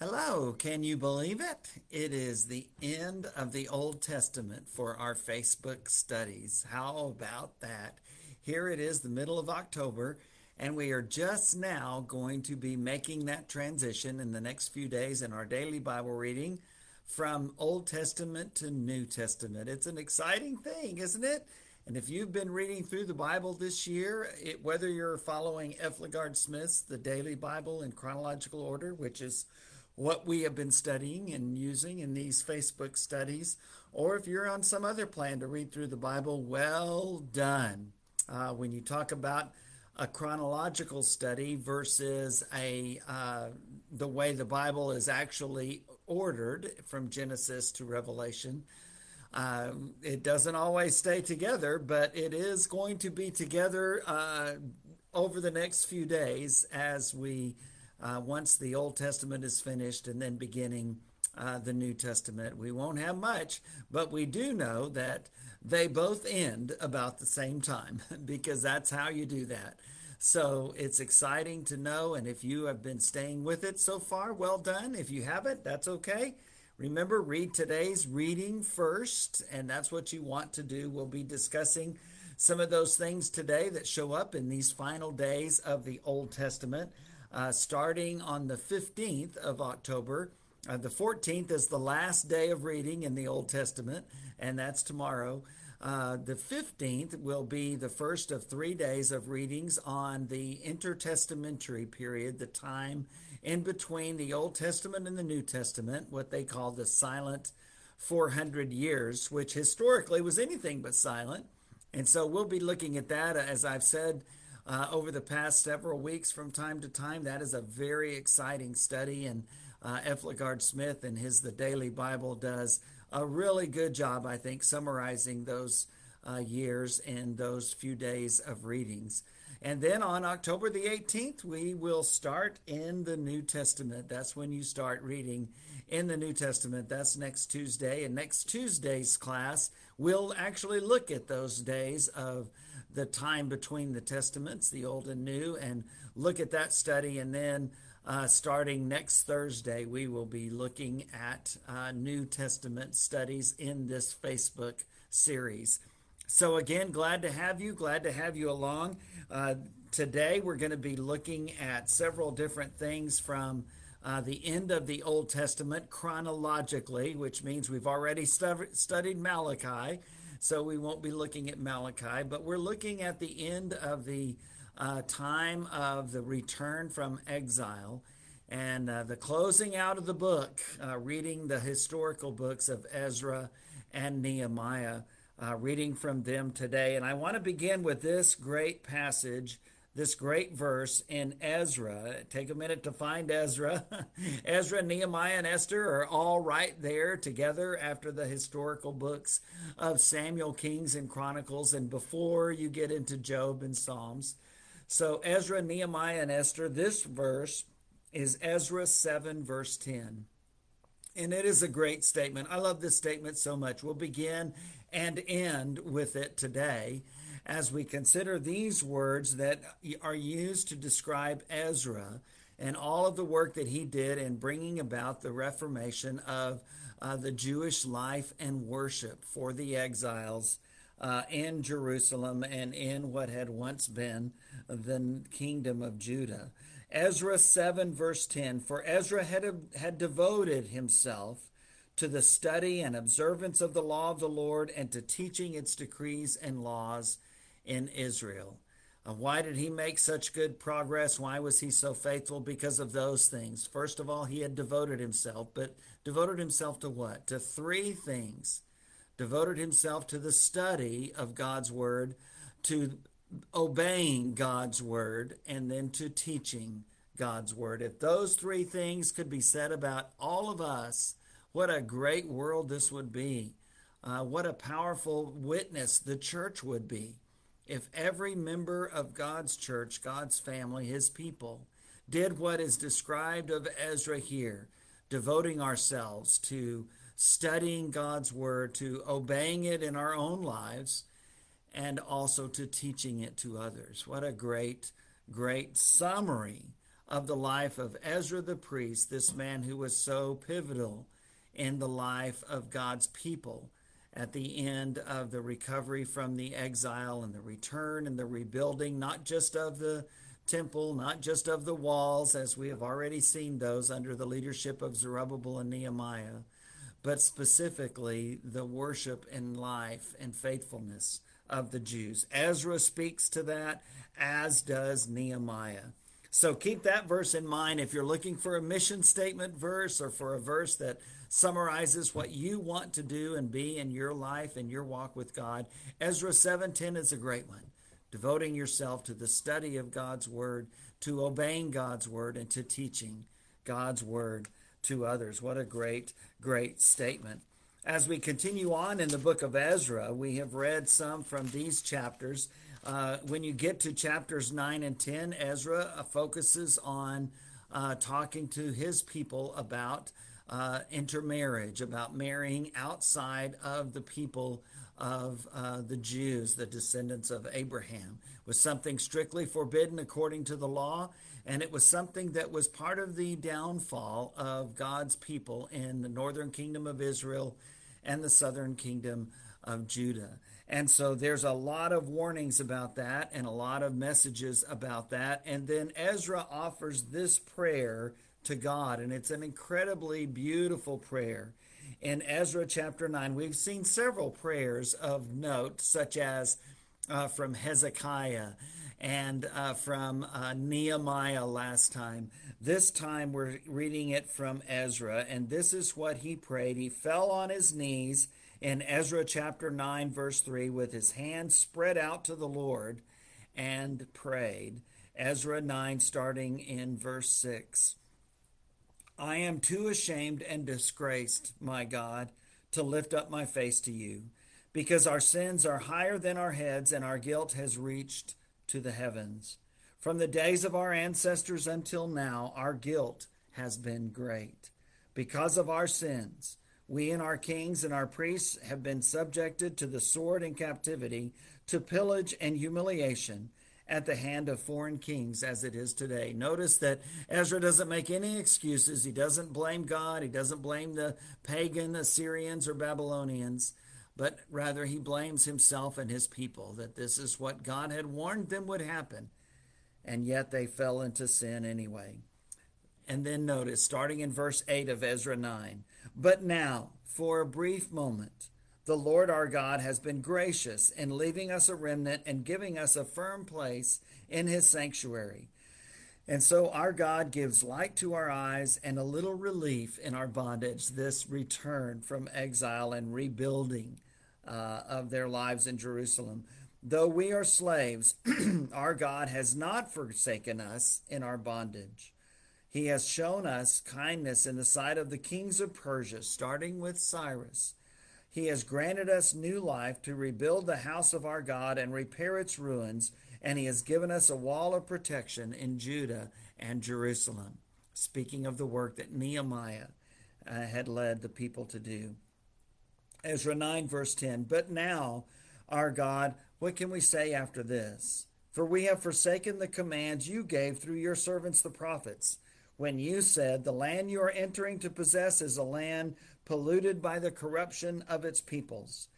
Hello, can you believe it? It is the end of the Old Testament for our Facebook studies. How about that? Here it is, the middle of October, and we are just now going to be making that transition in the next few days in our daily Bible reading from Old Testament to New Testament. It's an exciting thing, isn't it? And if you've been reading through the Bible this year, it, whether you're following F. LaGard Smith's The Daily Bible in Chronological Order, which is what we have been studying and using in these Facebook studies, or if you're on some other plan to read through the Bible, well done. Uh, when you talk about a chronological study versus a uh, the way the Bible is actually ordered from Genesis to Revelation, um, it doesn't always stay together, but it is going to be together uh, over the next few days as we uh, once the Old Testament is finished and then beginning uh, the New Testament. We won't have much, but we do know that they both end about the same time because that's how you do that. So it's exciting to know. And if you have been staying with it so far, well done. If you haven't, that's okay. Remember, read today's reading first, and that's what you want to do. We'll be discussing some of those things today that show up in these final days of the Old Testament uh, starting on the 15th of October. Uh, the 14th is the last day of reading in the Old Testament, and that's tomorrow. Uh, the 15th will be the first of three days of readings on the intertestamental period, the time in between the Old Testament and the New Testament, what they call the silent 400 years, which historically was anything but silent. And so we'll be looking at that, as I've said uh, over the past several weeks from time to time. That is a very exciting study, and uh, Smith and his The Daily Bible does a really good job, I think, summarizing those uh, years and those few days of readings. And then on October the 18th, we will start in the New Testament. That's when you start reading in the New Testament. That's next Tuesday. And next Tuesday's class, we'll actually look at those days of the time between the Testaments, the Old and New, and look at that study. And then uh, starting next Thursday, we will be looking at uh, New Testament studies in this Facebook series. So, again, glad to have you, glad to have you along. Uh, today, we're going to be looking at several different things from uh, the end of the Old Testament chronologically, which means we've already stu- studied Malachi so we won't be looking at Malachi, but we're looking at the end of the uh, time of the return from exile and uh, the closing out of the book, uh, reading the historical books of Ezra and Nehemiah, uh, reading from them today. And I want to begin with this great passage this great verse in Ezra. Take a minute to find Ezra. Ezra, Nehemiah, and Esther are all right there together after the historical books of Samuel, Kings, and Chronicles, and before you get into Job and Psalms. So, Ezra, Nehemiah, and Esther, this verse is Ezra 7, verse 10. And it is a great statement. I love this statement so much. We'll begin and end with it today as we consider these words that are used to describe Ezra and all of the work that he did in bringing about the reformation of uh, the Jewish life and worship for the exiles uh, in Jerusalem and in what had once been the kingdom of Judah. Ezra 7, verse 10 For Ezra had, had devoted himself to the study and observance of the law of the Lord and to teaching its decrees and laws in Israel. Uh, why did he make such good progress? Why was he so faithful? Because of those things. First of all, he had devoted himself, but devoted himself to what? To three things. Devoted himself to the study of God's word, to obeying God's word, and then to teaching God's word. If those three things could be said about all of us, what a great world this would be. Uh, what a powerful witness the church would be if every member of God's church, God's family, his people, did what is described of Ezra here, devoting ourselves to studying God's word, to obeying it in our own lives, and also to teaching it to others. What a great, great summary of the life of Ezra the priest, this man who was so pivotal in the life of God's people at the end of the recovery from the exile and the return and the rebuilding, not just of the temple, not just of the walls, as we have already seen those under the leadership of Zerubbabel and Nehemiah, but specifically the worship and life and faithfulness of the Jews. Ezra speaks to that, as does Nehemiah. So keep that verse in mind if you're looking for a mission statement verse or for a verse that summarizes what you want to do and be in your life and your walk with God. Ezra 7:10 is a great one. Devoting yourself to the study of God's word, to obeying God's word and to teaching God's word to others. What a great great statement. As we continue on in the book of Ezra, we have read some from these chapters. Uh, when you get to chapters 9 and 10, Ezra uh, focuses on uh, talking to his people about uh, intermarriage, about marrying outside of the people of uh, the Jews, the descendants of Abraham. It was something strictly forbidden according to the law, and it was something that was part of the downfall of God's people in the northern kingdom of Israel and the southern kingdom of Judah. And so there's a lot of warnings about that and a lot of messages about that. And then Ezra offers this prayer to God, and it's an incredibly beautiful prayer. In Ezra chapter 9, we've seen several prayers of note, such as uh, from Hezekiah and uh, from uh, Nehemiah last time. This time we're reading it from Ezra, and this is what he prayed. He fell on his knees in Ezra chapter 9, verse 3, with his hands spread out to the Lord and prayed. Ezra 9, starting in verse 6. I am too ashamed and disgraced, my God, to lift up my face to you, because our sins are higher than our heads, and our guilt has reached to the heavens. From the days of our ancestors until now, our guilt has been great. Because of our sins, we and our kings and our priests have been subjected to the sword and captivity, to pillage and humiliation at the hand of foreign kings as it is today. Notice that Ezra doesn't make any excuses. He doesn't blame God. He doesn't blame the pagan Assyrians or Babylonians, but rather he blames himself and his people that this is what God had warned them would happen. And yet they fell into sin anyway. And then notice, starting in verse 8 of Ezra 9, but now, for a brief moment, the Lord our God has been gracious in leaving us a remnant and giving us a firm place in his sanctuary. And so our God gives light to our eyes and a little relief in our bondage, this return from exile and rebuilding uh, of their lives in Jerusalem. Though we are slaves, our God has not forsaken us in our bondage. He has shown us kindness in the sight of the kings of Persia, starting with Cyrus. He has granted us new life to rebuild the house of our God and repair its ruins, and He has given us a wall of protection in Judah and Jerusalem. Speaking of the work that Nehemiah uh, had led the people to do. Ezra 9, verse 10 But now, our God, what can we say after this? For we have forsaken the commands you gave through your servants the prophets when you said, The land you are entering to possess is a land polluted by the corruption of its peoples.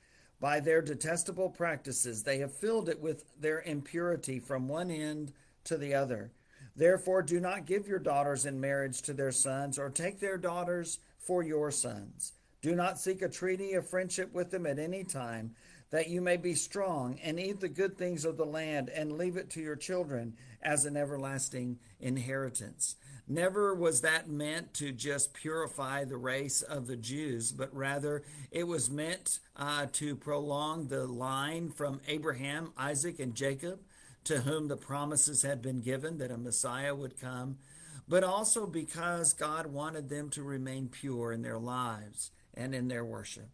By their detestable practices, they have filled it with their impurity from one end to the other. Therefore, do not give your daughters in marriage to their sons, or take their daughters for your sons. Do not seek a treaty of friendship with them at any time, that you may be strong and eat the good things of the land and leave it to your children as an everlasting inheritance. Never was that meant to just purify the race of the Jews, but rather it was meant uh, to prolong the line from Abraham, Isaac, and Jacob, to whom the promises had been given that a Messiah would come, but also because God wanted them to remain pure in their lives and in their worship.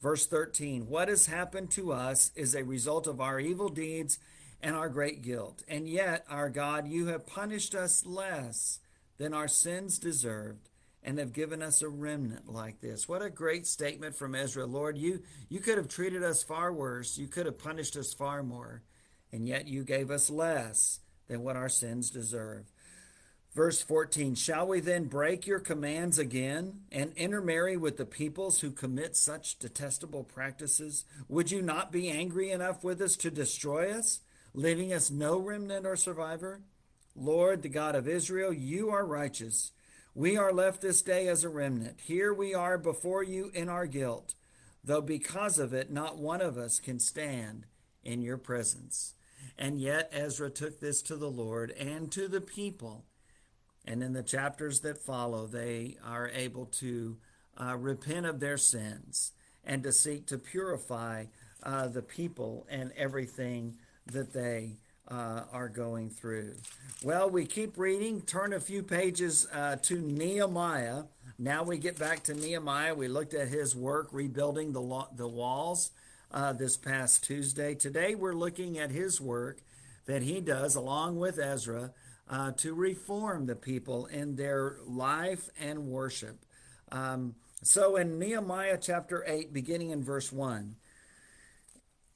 Verse 13 What has happened to us is a result of our evil deeds and our great guilt. And yet, our God, you have punished us less than our sins deserved and have given us a remnant like this. What a great statement from Ezra. Lord, you, you could have treated us far worse. You could have punished us far more. And yet you gave us less than what our sins deserve. Verse 14 Shall we then break your commands again and intermarry with the peoples who commit such detestable practices? Would you not be angry enough with us to destroy us, leaving us no remnant or survivor? Lord, the God of Israel, you are righteous. We are left this day as a remnant. Here we are before you in our guilt, though because of it, not one of us can stand in your presence. And yet Ezra took this to the Lord and to the people and in the chapters that follow, they are able to uh, repent of their sins and to seek to purify uh, the people and everything that they uh, are going through. Well, we keep reading. Turn a few pages uh, to Nehemiah. Now we get back to Nehemiah. We looked at his work rebuilding the, lo- the walls uh, this past Tuesday. Today we're looking at his work that he does along with Ezra uh, to reform the people in their life and worship. Um, so in Nehemiah chapter 8, beginning in verse 1,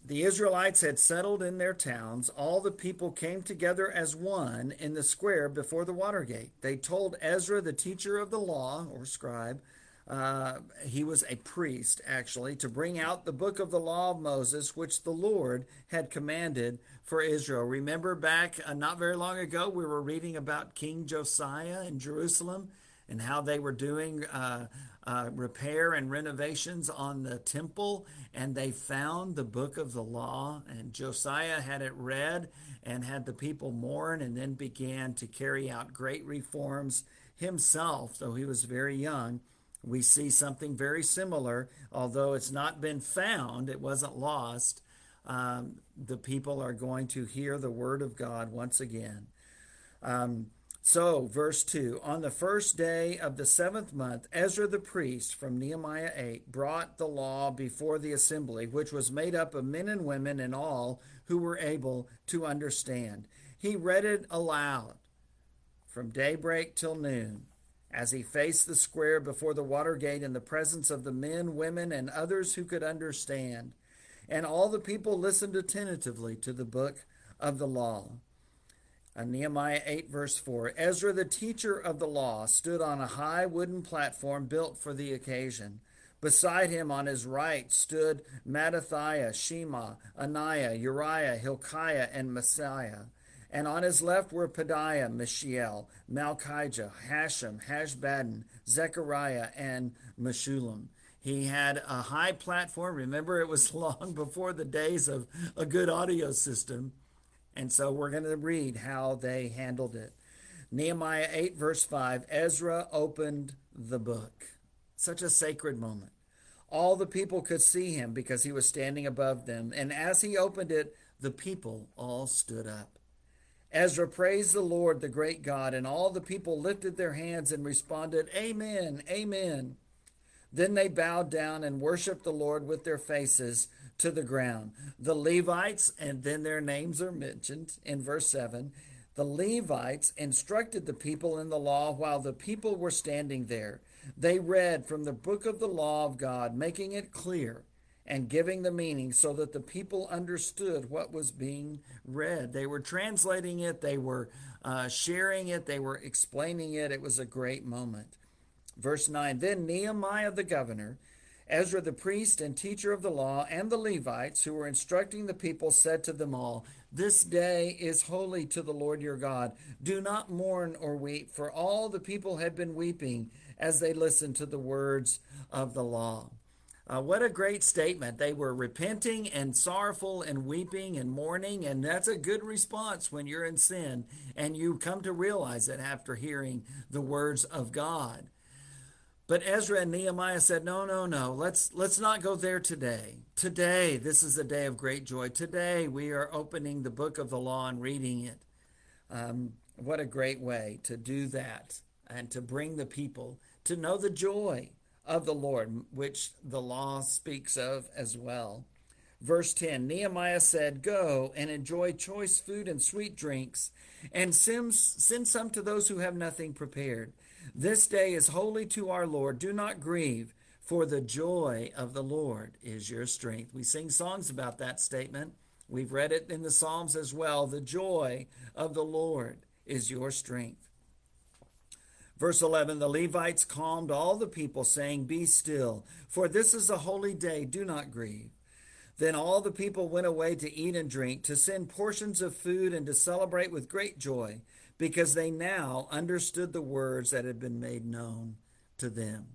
the Israelites had settled in their towns. All the people came together as one in the square before the water gate. They told Ezra, the teacher of the law or scribe, uh, he was a priest actually, to bring out the book of the law of Moses, which the Lord had commanded for Israel. Remember back uh, not very long ago, we were reading about King Josiah in Jerusalem and how they were doing uh, uh, repair and renovations on the temple, and they found the book of the law, and Josiah had it read and had the people mourn, and then began to carry out great reforms himself, though he was very young. We see something very similar, although it's not been found, it wasn't lost um, the people are going to hear the word of God once again. Um, so, verse 2 On the first day of the seventh month, Ezra the priest from Nehemiah 8 brought the law before the assembly, which was made up of men and women and all who were able to understand. He read it aloud from daybreak till noon as he faced the square before the water gate in the presence of the men, women, and others who could understand. And all the people listened attentively to the book of the law. And Nehemiah 8, verse 4 Ezra, the teacher of the law, stood on a high wooden platform built for the occasion. Beside him on his right stood Mattithiah, Shema, Ananiah, Uriah, Hilkiah, and Maaseiah. And on his left were Pedaiah, Mishael, Malchijah, Hashum, Hashbaddan, Zechariah, and Meshullam. He had a high platform. Remember, it was long before the days of a good audio system. And so we're going to read how they handled it. Nehemiah 8, verse 5 Ezra opened the book. Such a sacred moment. All the people could see him because he was standing above them. And as he opened it, the people all stood up. Ezra praised the Lord, the great God, and all the people lifted their hands and responded, Amen, Amen. Then they bowed down and worshiped the Lord with their faces to the ground. The Levites, and then their names are mentioned in verse 7. The Levites instructed the people in the law while the people were standing there. They read from the book of the law of God, making it clear and giving the meaning so that the people understood what was being read. They were translating it, they were uh, sharing it, they were explaining it. It was a great moment. Verse 9 Then Nehemiah the governor, Ezra the priest and teacher of the law, and the Levites who were instructing the people said to them all, This day is holy to the Lord your God. Do not mourn or weep, for all the people had been weeping as they listened to the words of the law. Uh, what a great statement. They were repenting and sorrowful and weeping and mourning, and that's a good response when you're in sin and you come to realize it after hearing the words of God. But Ezra and Nehemiah said, "No, no, no. Let's let's not go there today. Today, this is a day of great joy. Today, we are opening the book of the law and reading it. Um, what a great way to do that and to bring the people to know the joy of the Lord, which the law speaks of as well." Verse 10 Nehemiah said, Go and enjoy choice food and sweet drinks, and send some to those who have nothing prepared. This day is holy to our Lord. Do not grieve, for the joy of the Lord is your strength. We sing songs about that statement. We've read it in the Psalms as well. The joy of the Lord is your strength. Verse 11 The Levites calmed all the people, saying, Be still, for this is a holy day. Do not grieve. Then all the people went away to eat and drink, to send portions of food, and to celebrate with great joy, because they now understood the words that had been made known to them.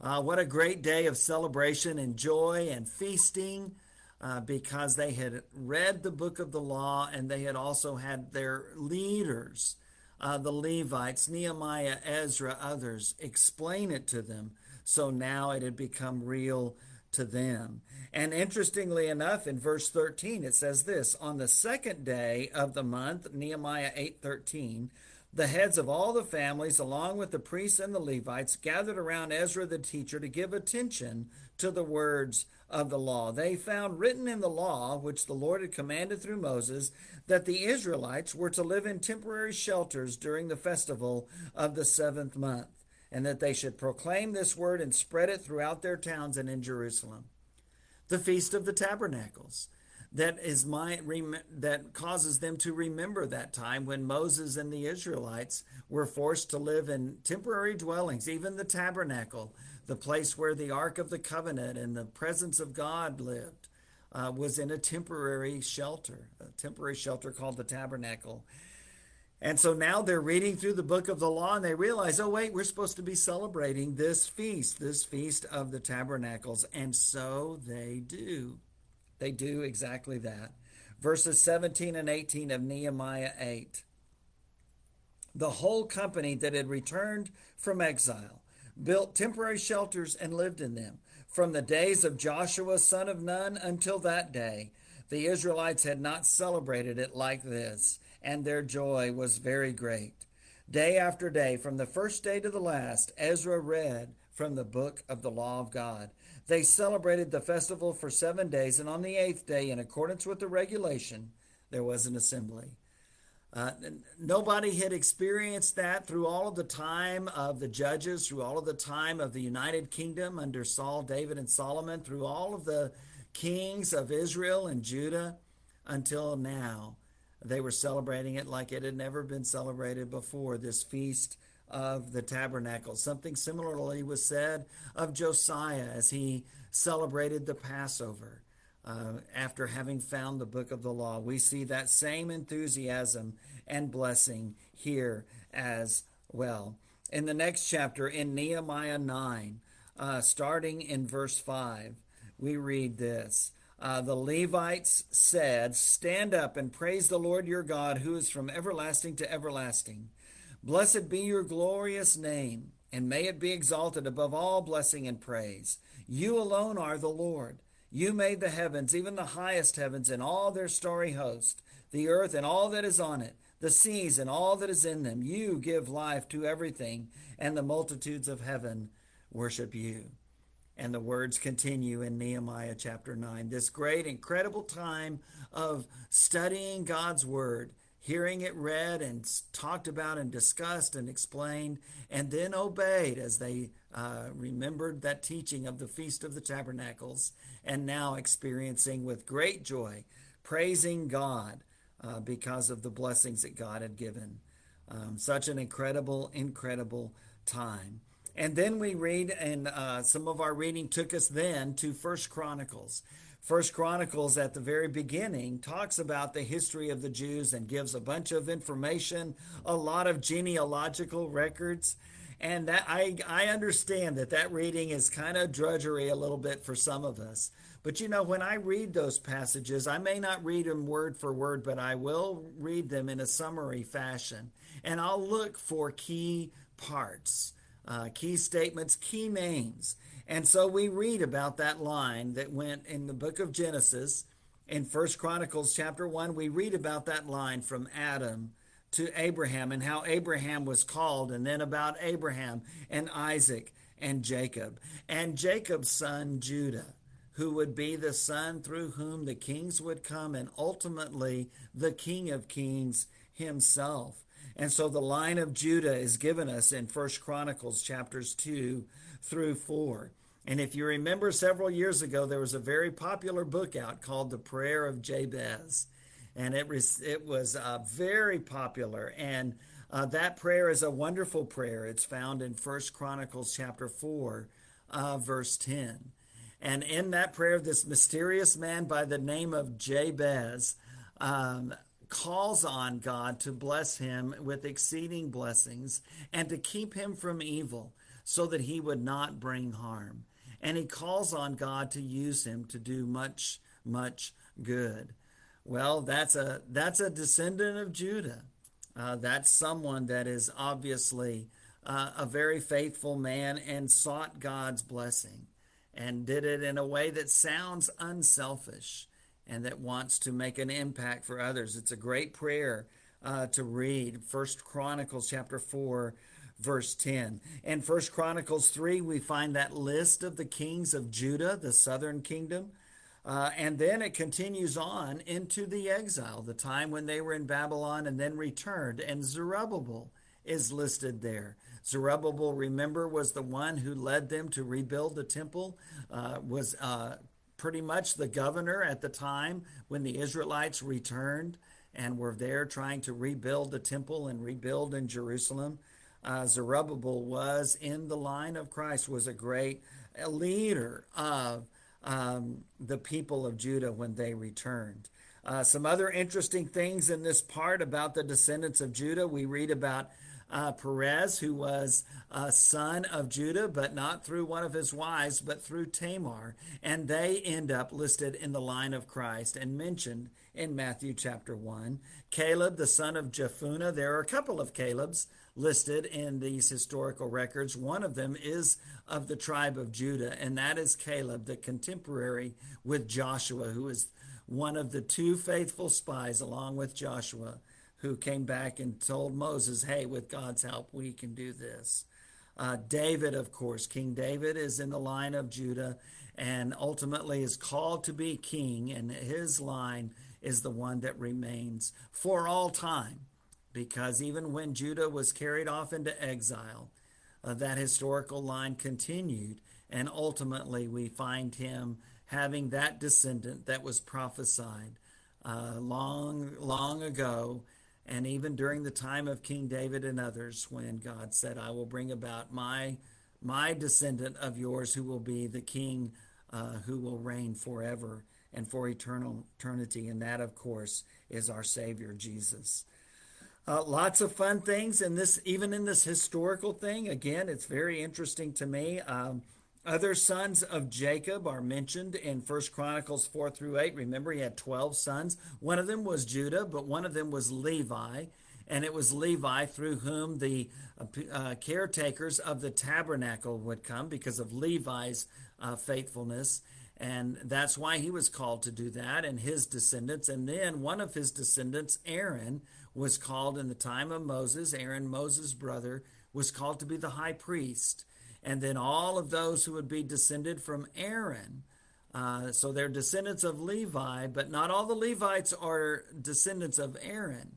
Uh, what a great day of celebration and joy and feasting uh, because they had read the book of the law and they had also had their leaders, uh, the Levites, Nehemiah, Ezra, others, explain it to them. So now it had become real to them. And interestingly enough, in verse 13, it says this On the second day of the month, Nehemiah 8 13, the heads of all the families, along with the priests and the Levites, gathered around Ezra the teacher to give attention to the words of the law. They found written in the law, which the Lord had commanded through Moses, that the Israelites were to live in temporary shelters during the festival of the seventh month, and that they should proclaim this word and spread it throughout their towns and in Jerusalem. The Feast of the Tabernacles that is my that causes them to remember that time when Moses and the Israelites were forced to live in temporary dwellings, even the tabernacle, the place where the ark of the covenant and the presence of God lived. Uh, was in a temporary shelter, a temporary shelter called the tabernacle. And so now they're reading through the book of the law and they realize, oh, wait, we're supposed to be celebrating this feast, this feast of the tabernacles. And so they do. They do exactly that. Verses 17 and 18 of Nehemiah 8. The whole company that had returned from exile built temporary shelters and lived in them. From the days of Joshua, son of Nun, until that day, the Israelites had not celebrated it like this, and their joy was very great. Day after day, from the first day to the last, Ezra read from the book of the law of God. They celebrated the festival for seven days, and on the eighth day, in accordance with the regulation, there was an assembly. Uh, nobody had experienced that through all of the time of the judges, through all of the time of the United Kingdom under Saul, David, and Solomon, through all of the kings of Israel and Judah until now. They were celebrating it like it had never been celebrated before this feast of the tabernacle. Something similarly was said of Josiah as he celebrated the Passover. Uh, after having found the book of the law. We see that same enthusiasm and blessing here as well. In the next chapter, in Nehemiah 9, uh, starting in verse 5, we read this. Uh, the Levites said, Stand up and praise the Lord your God, who is from everlasting to everlasting. Blessed be your glorious name, and may it be exalted above all blessing and praise. You alone are the Lord. You made the heavens, even the highest heavens, and all their starry host, the earth and all that is on it, the seas and all that is in them. You give life to everything, and the multitudes of heaven worship you. And the words continue in Nehemiah chapter 9. This great, incredible time of studying God's word, hearing it read and talked about and discussed and explained, and then obeyed as they uh, remembered that teaching of the Feast of the Tabernacles, and now experiencing with great joy, praising God uh, because of the blessings that God had given. Um, such an incredible, incredible time. And then we read, and uh, some of our reading took us then to First Chronicles. First Chronicles at the very beginning talks about the history of the Jews and gives a bunch of information, a lot of genealogical records and that I I understand that that reading is kind of drudgery a little bit for some of us. But you know, when I read those passages, I may not read them word for word, but I will read them in a summary fashion, and I'll look for key parts, uh, key statements, key names. And so we read about that line that went in the book of Genesis in First Chronicles chapter 1 we read about that line from Adam to Abraham and how Abraham was called, and then about Abraham and Isaac and Jacob, and Jacob's son Judah, who would be the son through whom the kings would come, and ultimately the King of Kings himself. And so the line of Judah is given us in First Chronicles chapters 2 through 4. And if you remember several years ago, there was a very popular book out called The Prayer of Jabez and it was it was uh, very popular. And Uh, that prayer is a wonderful prayer. It's found in First Chronicles chapter 4, uh, verse 10. And in that prayer, this mysterious man by the name of Jabez um, calls on God to bless him with exceeding blessings and to keep him from evil so that he would not bring harm. And he calls on God to use him to do much, much good. Well, that's a that's a descendant of Judah. Uh, that's someone that is obviously uh, a very faithful man and sought God's blessing and did it in a way that sounds unselfish and that wants to make an impact for others. It's a great prayer uh, to read. First Chronicles chapter 4 verse 10. In First Chronicles 3 we find that list of the kings of Judah, the southern kingdom. Uh, and then it continues on into the exile, the time when they were in Babylon and then returned. And Zerubbabel is listed there. Zerubbabel, remember, was the one who led them to rebuild the temple, uh, was uh, pretty much the governor at the time when the Israelites returned and were there trying to rebuild the temple and rebuild in Jerusalem. Uh, Zerubbabel was in the line of Christ, was a great leader of um, the people of Judah when they returned. Uh, some other interesting things in this part about the descendants of Judah. We read about uh, Perez, who was a son of Judah, but not through one of his wives, but through Tamar. And they end up listed in the line of Christ and mentioned in Matthew chapter 1. Caleb, the son of Jephunneh, there are a couple of Calebs listed in these historical records. One of them is of the tribe of Judah, and that is Caleb, the contemporary with Joshua, who is one of the two faithful spies, along with Joshua, who came back and told Moses, Hey, with God's help, we can do this. Uh, David, of course, King David is in the line of Judah and ultimately is called to be king, and his line is the one that remains for all time because even when Judah was carried off into exile, uh, that historical line continued, and ultimately we find him having that descendant that was prophesied uh, long, long ago, and even during the time of King David and others, when God said, "I will bring about my my descendant of yours, who will be the king, uh, who will reign forever and for eternal eternity," and that, of course, is our Savior Jesus. Uh, lots of fun things in this, even in this historical thing. Again, it's very interesting to me. Um, other sons of Jacob are mentioned in First Chronicles 4 through 8. Remember, he had 12 sons. One of them was Judah, but one of them was Levi. And it was Levi through whom the uh, caretakers of the tabernacle would come because of Levi's uh, faithfulness. And that's why he was called to do that and his descendants. And then one of his descendants, Aaron, was called in the time of Moses. Aaron, Moses' brother, was called to be the high priest. And then all of those who would be descended from Aaron. Uh, so they're descendants of Levi, but not all the Levites are descendants of Aaron.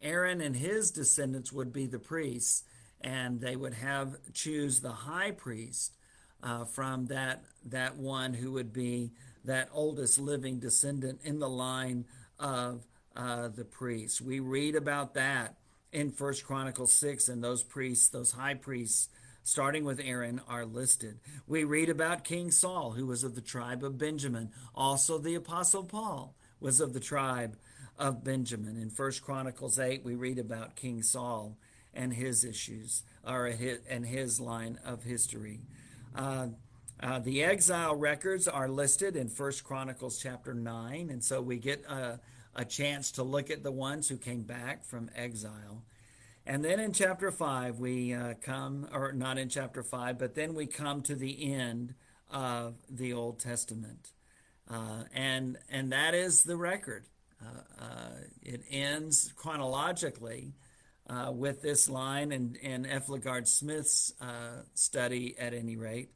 Aaron and his descendants would be the priests, and they would have choose the high priest uh, from that that one who would be that oldest living descendant in the line of uh, the priests. We read about that in First Chronicles 6, and those priests, those high priests, starting with Aaron, are listed. We read about King Saul, who was of the tribe of Benjamin. Also, the Apostle Paul was of the tribe of Benjamin. In First Chronicles 8, we read about King Saul and his issues, or his, and his line of history. Uh, uh, the exile records are listed in First Chronicles chapter 9, and so we get uh, a chance to look at the ones who came back from exile. And then in chapter 5, we uh, come, or not in chapter 5, but then we come to the end of the Old Testament. Uh, and, and that is the record. Uh, uh it ends chronologically uh, with this line and, and F. Smith's uh, study, at any rate,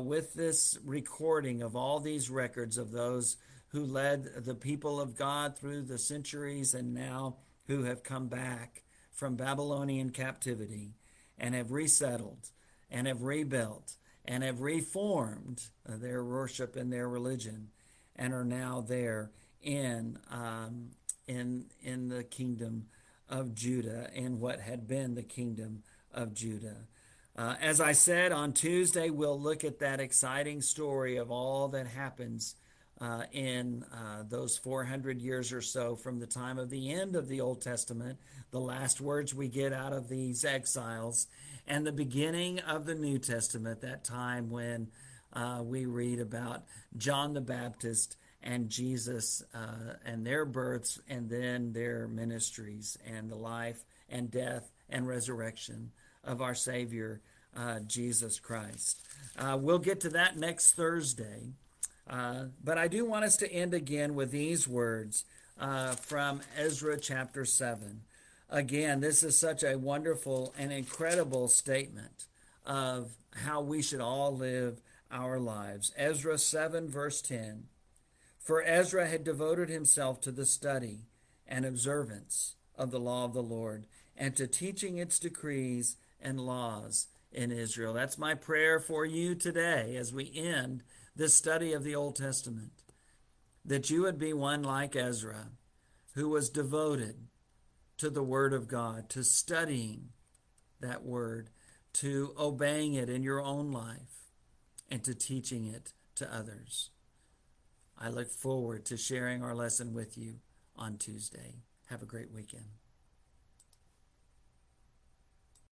with this recording of all these records of those who led the people of God through the centuries and now who have come back from Babylonian captivity and have resettled and have rebuilt and have reformed their worship and their religion and are now there in um, in in the kingdom of Judah and what had been the kingdom of Judah. Uh, as I said on Tuesday, we'll look at that exciting story of all that happens uh, in uh, those 400 years or so from the time of the end of the Old Testament, the last words we get out of these exiles, and the beginning of the New Testament, that time when uh, we read about John the Baptist and Jesus uh, and their births and then their ministries and the life and death and resurrection of our Savior, uh, Jesus Christ. Uh, we'll get to that next Thursday. Uh, but I do want us to end again with these words uh, from Ezra chapter 7. Again, this is such a wonderful and incredible statement of how we should all live our lives. Ezra 7, verse 10. For Ezra had devoted himself to the study and observance of the law of the Lord and to teaching its decrees and laws in Israel. That's my prayer for you today as we end this study of the Old Testament, that you would be one like Ezra, who was devoted to the Word of God, to studying that Word, to obeying it in your own life, and to teaching it to others. I look forward to sharing our lesson with you on Tuesday. Have a great weekend.